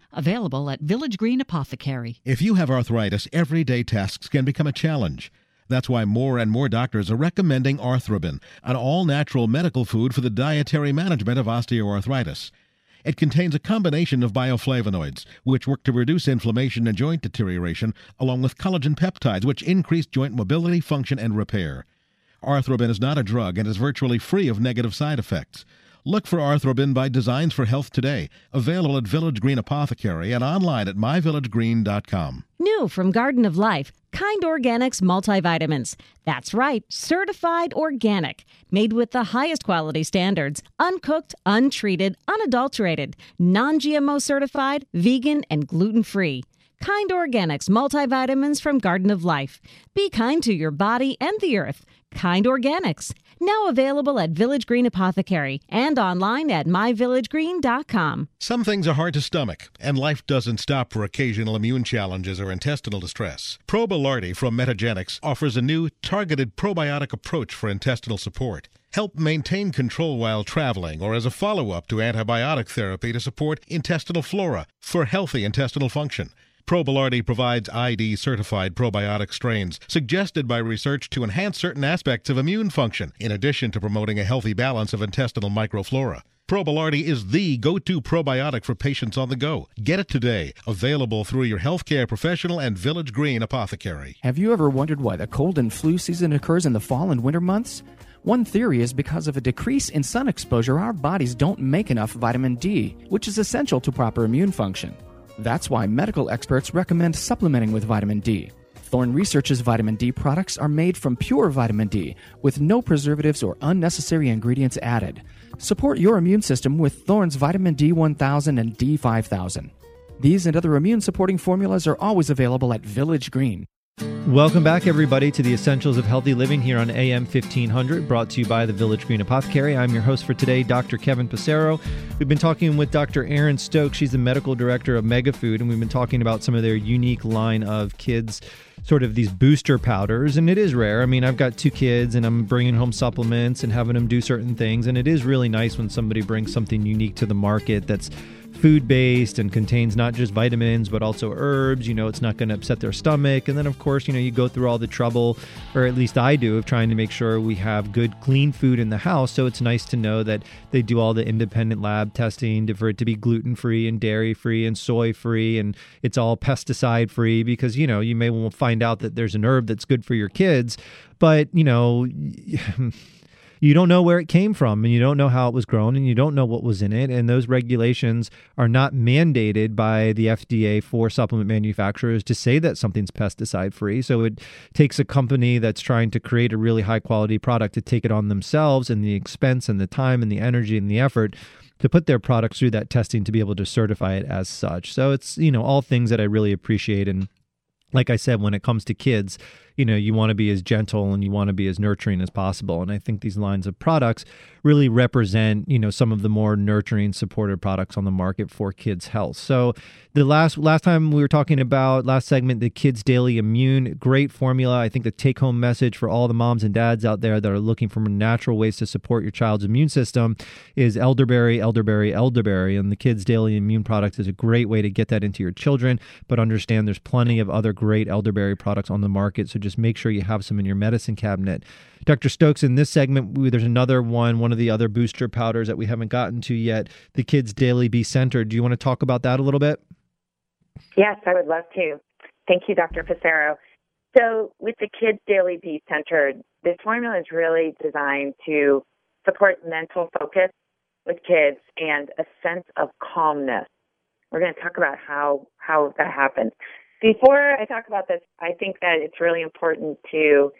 7 available at Village Green Apothecary. If you have arthritis, everyday tasks can become a challenge. That's why more and more doctors are recommending Arthrobin, an all natural medical food for the dietary management of osteoarthritis. It contains a combination of bioflavonoids, which work to reduce inflammation and joint deterioration, along with collagen peptides, which increase joint mobility, function, and repair. Arthrobin is not a drug and is virtually free of negative side effects. Look for Arthrobin by Designs for Health today, available at Village Green Apothecary and online at myvillagegreen.com. New from Garden of Life, Kind Organics multivitamins. That's right, certified organic, made with the highest quality standards, uncooked, untreated, unadulterated, non GMO certified, vegan, and gluten free. Kind Organics multivitamins from Garden of Life. Be kind to your body and the earth. Kind Organics. Now available at Village Green Apothecary and online at myvillagegreen.com. Some things are hard to stomach, and life doesn't stop for occasional immune challenges or intestinal distress. Probilardi from Metagenics offers a new targeted probiotic approach for intestinal support. Help maintain control while traveling or as a follow up to antibiotic therapy to support intestinal flora for healthy intestinal function. Probilardi provides ID certified probiotic strains suggested by research to enhance certain aspects of immune function, in addition to promoting a healthy balance of intestinal microflora. Probilardi is the go to probiotic for patients on the go. Get it today. Available through your healthcare professional and Village Green apothecary. Have you ever wondered why the cold and flu season occurs in the fall and winter months? One theory is because of a decrease in sun exposure, our bodies don't make enough vitamin D, which is essential to proper immune function. That's why medical experts recommend supplementing with vitamin D. Thorne Research's vitamin D products are made from pure vitamin D with no preservatives or unnecessary ingredients added. Support your immune system with Thorne's vitamin D1000 and D5000. These and other immune supporting formulas are always available at Village Green. Welcome back, everybody, to the Essentials of Healthy Living here on AM 1500, brought to you by the Village Green Apothecary. I'm your host for today, Dr. Kevin Passero. We've been talking with Dr. Erin Stokes. She's the medical director of Megafood, and we've been talking about some of their unique line of kids sort of these booster powders and it is rare i mean i've got two kids and i'm bringing home supplements and having them do certain things and it is really nice when somebody brings something unique to the market that's food based and contains not just vitamins but also herbs. You know, it's not going to upset their stomach. And then, of course, you know, you go through all the trouble, or at least I do, of trying to make sure we have good, clean food in the house. So it's nice to know that they do all the independent lab testing for it to be gluten free and dairy free and soy free, and it's all pesticide free because, you know, you may find out that there's an herb that's good for your kids, but, you know, you don't know where it came from and you don't know how it was grown and you don't know what was in it. And those regulations are not mandated by the FDA for supplement manufacturers to say that something's pesticide free. So it takes a company that's trying to create a really high quality product to take it on themselves and the expense and the time and the energy and the effort to put their products through that testing to be able to certify it as such. So it's, you know, all things that I really appreciate and like I said, when it comes to kids, you know, you want to be as gentle and you want to be as nurturing as possible. And I think these lines of products really represent, you know, some of the more nurturing, supported products on the market for kids' health. So the last last time we were talking about last segment, the Kids Daily Immune, great formula. I think the take home message for all the moms and dads out there that are looking for natural ways to support your child's immune system is elderberry, elderberry, elderberry. And the Kids Daily Immune product is a great way to get that into your children. But understand there's plenty of other great elderberry products on the market. So just make sure you have some in your medicine cabinet. Dr. Stokes, in this segment, there's another one, one of the other booster powders that we haven't gotten to yet, the Kids Daily Be Centered. Do you want to talk about that a little bit? Yes, I would love to. Thank you, Dr. Passero. So, with the Kids Daily Be Centered, this formula is really designed to support mental focus with kids and a sense of calmness. We're going to talk about how how that happens. Before I talk about this, I think that it's really important to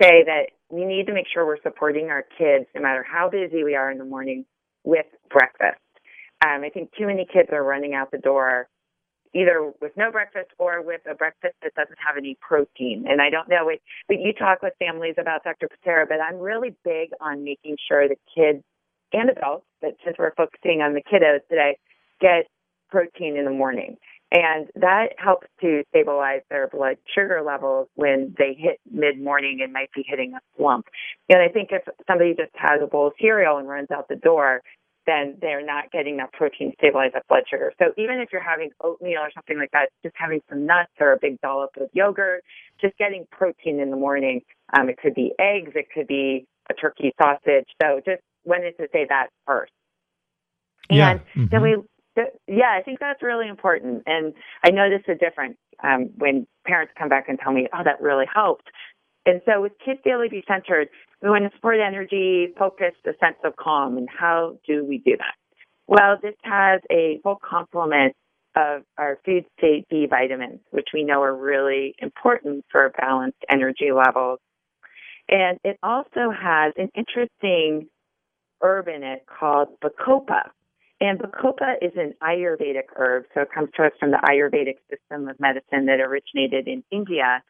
say that we need to make sure we're supporting our kids, no matter how busy we are in the morning, with breakfast. Um, I think too many kids are running out the door either with no breakfast or with a breakfast that doesn't have any protein. And I don't know what, but you talk with families about Dr. Passero, but I'm really big on making sure that kids and adults, but since we're focusing on the kiddos today, get protein in the morning. And that helps to stabilize their blood sugar levels when they hit mid morning and might be hitting a slump. And I think if somebody just has a bowl of cereal and runs out the door, then they're not getting that protein to stabilize that blood sugar. So even if you're having oatmeal or something like that, just having some nuts or a big dollop of yogurt, just getting protein in the morning. Um, it could be eggs, it could be a turkey sausage. So just wanted to say that first. And yeah. Mm-hmm. then we, yeah, I think that's really important. And I notice a difference um, when parents come back and tell me, oh, that really helped. And so with Kids Daily Be Centered, we want to support energy, focus, a sense of calm. And how do we do that? Well, this has a full complement of our food state B vitamins, which we know are really important for balanced energy levels. And it also has an interesting herb in it called Bacopa. And Bacopa is an Ayurvedic herb, so it comes to us from the Ayurvedic system of medicine that originated in India.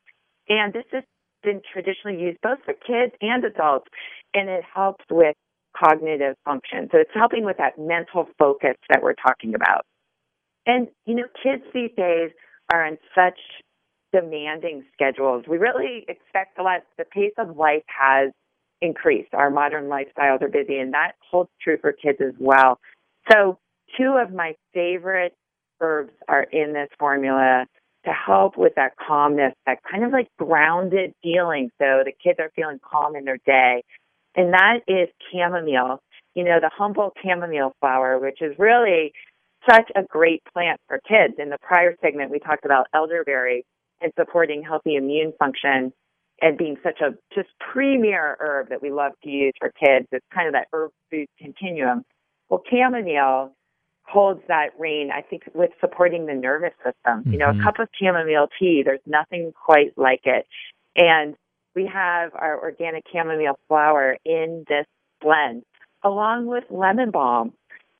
And this has been traditionally used both for kids and adults, and it helps with cognitive function. So it's helping with that mental focus that we're talking about. And, you know, kids these days are on such demanding schedules. We really expect a lot. The pace of life has increased. Our modern lifestyles are busy, and that holds true for kids as well. So, two of my favorite herbs are in this formula to help with that calmness, that kind of like grounded feeling. So the kids are feeling calm in their day. And that is chamomile, you know, the Humboldt chamomile flower, which is really such a great plant for kids. In the prior segment, we talked about elderberry and supporting healthy immune function and being such a just premier herb that we love to use for kids. It's kind of that herb food continuum. Well, chamomile holds that reign, I think, with supporting the nervous system. Mm-hmm. You know, a mm-hmm. cup of chamomile tea, there's nothing quite like it. And we have our organic chamomile flower in this blend, along with lemon balm.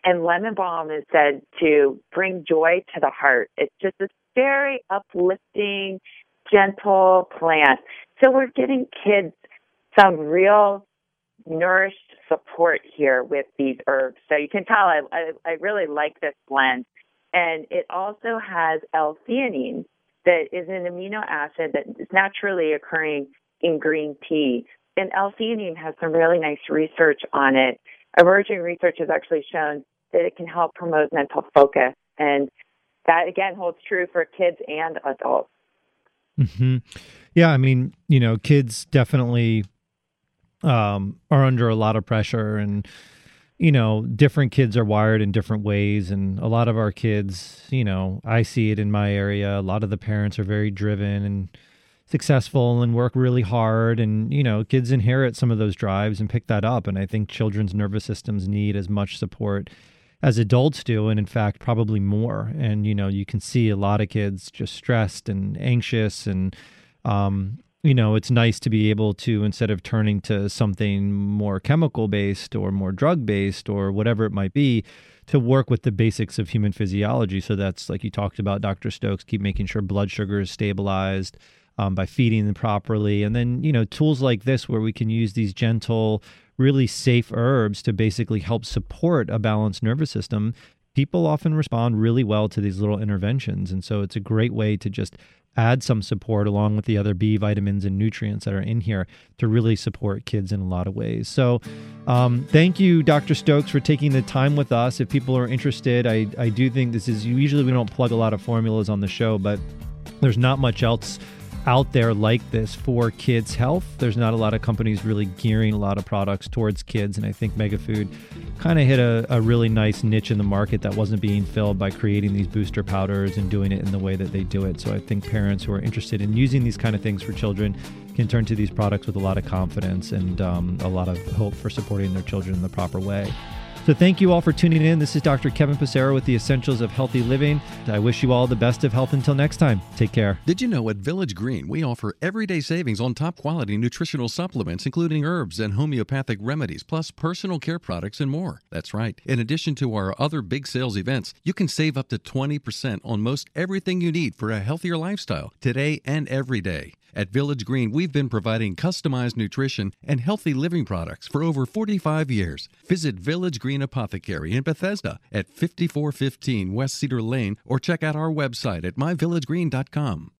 And lemon balm is said to bring joy to the heart. It's just this very uplifting, gentle plant. So we're getting kids some real nourished support here with these herbs. So you can tell I, I, I really like this blend. And it also has L-theanine that is an amino acid that is naturally occurring in green tea. And L-theanine has some really nice research on it. Emerging research has actually shown that it can help promote mental focus. And that again holds true for kids and adults. Mm-hmm. Yeah, I mean, you know, kids definitely um, are under a lot of pressure and you know different kids are wired in different ways and a lot of our kids you know i see it in my area. A lot of the parents are very driven and successful and work really hard and you know kids inherit some of those drives and pick that up. And i think children's nervous systems need as much support as adults do and in fact probably more. And you know you can see a lot of kids just stressed and anxious and um, you know, it's nice to be able to, instead of turning to something more chemical based or more drug based or whatever it might be, to work with the basics of human physiology. So that's like you talked about, Dr. Stokes, keep making sure blood sugar is stabilized um, by feeding them properly. And then, you know, tools like this where we can use these gentle, really safe herbs to basically help support a balanced nervous system people often respond really well to these little interventions. And so it's a great way to just add some support along with the other B vitamins and nutrients that are in here to really support kids in a lot of ways. So, um, thank you, Dr. Stokes, for taking the time with us. If people are interested, I, I do think this is usually we don't plug a lot of formulas on the show, but there's not much else out there like this for kids' health. There's not a lot of companies really gearing a lot of products towards kids, and I think Megafood kind of hit a, a really nice niche in the market that wasn't being filled by creating these booster powders and doing it in the way that they do it. So I think parents who are interested in using these kind of things for children can turn to these products with a lot of confidence and um, a lot of hope for supporting their children in the proper way. So thank you all for tuning in. This is Dr. Kevin Passero with the Essentials of Healthy Living. I wish you all the best of health until next time. Take care. Did you know at Village Green we offer everyday savings on top quality nutritional supplements, including herbs and homeopathic remedies, plus personal care products and more? That's right. In addition to our other big sales events, you can save up to 20% on most everything you need for a healthier lifestyle today and every day. At Village Green, we've been providing customized nutrition and healthy living products for over 45 years. Visit Village Green Apothecary in Bethesda at 5415 West Cedar Lane or check out our website at myvillagegreen.com.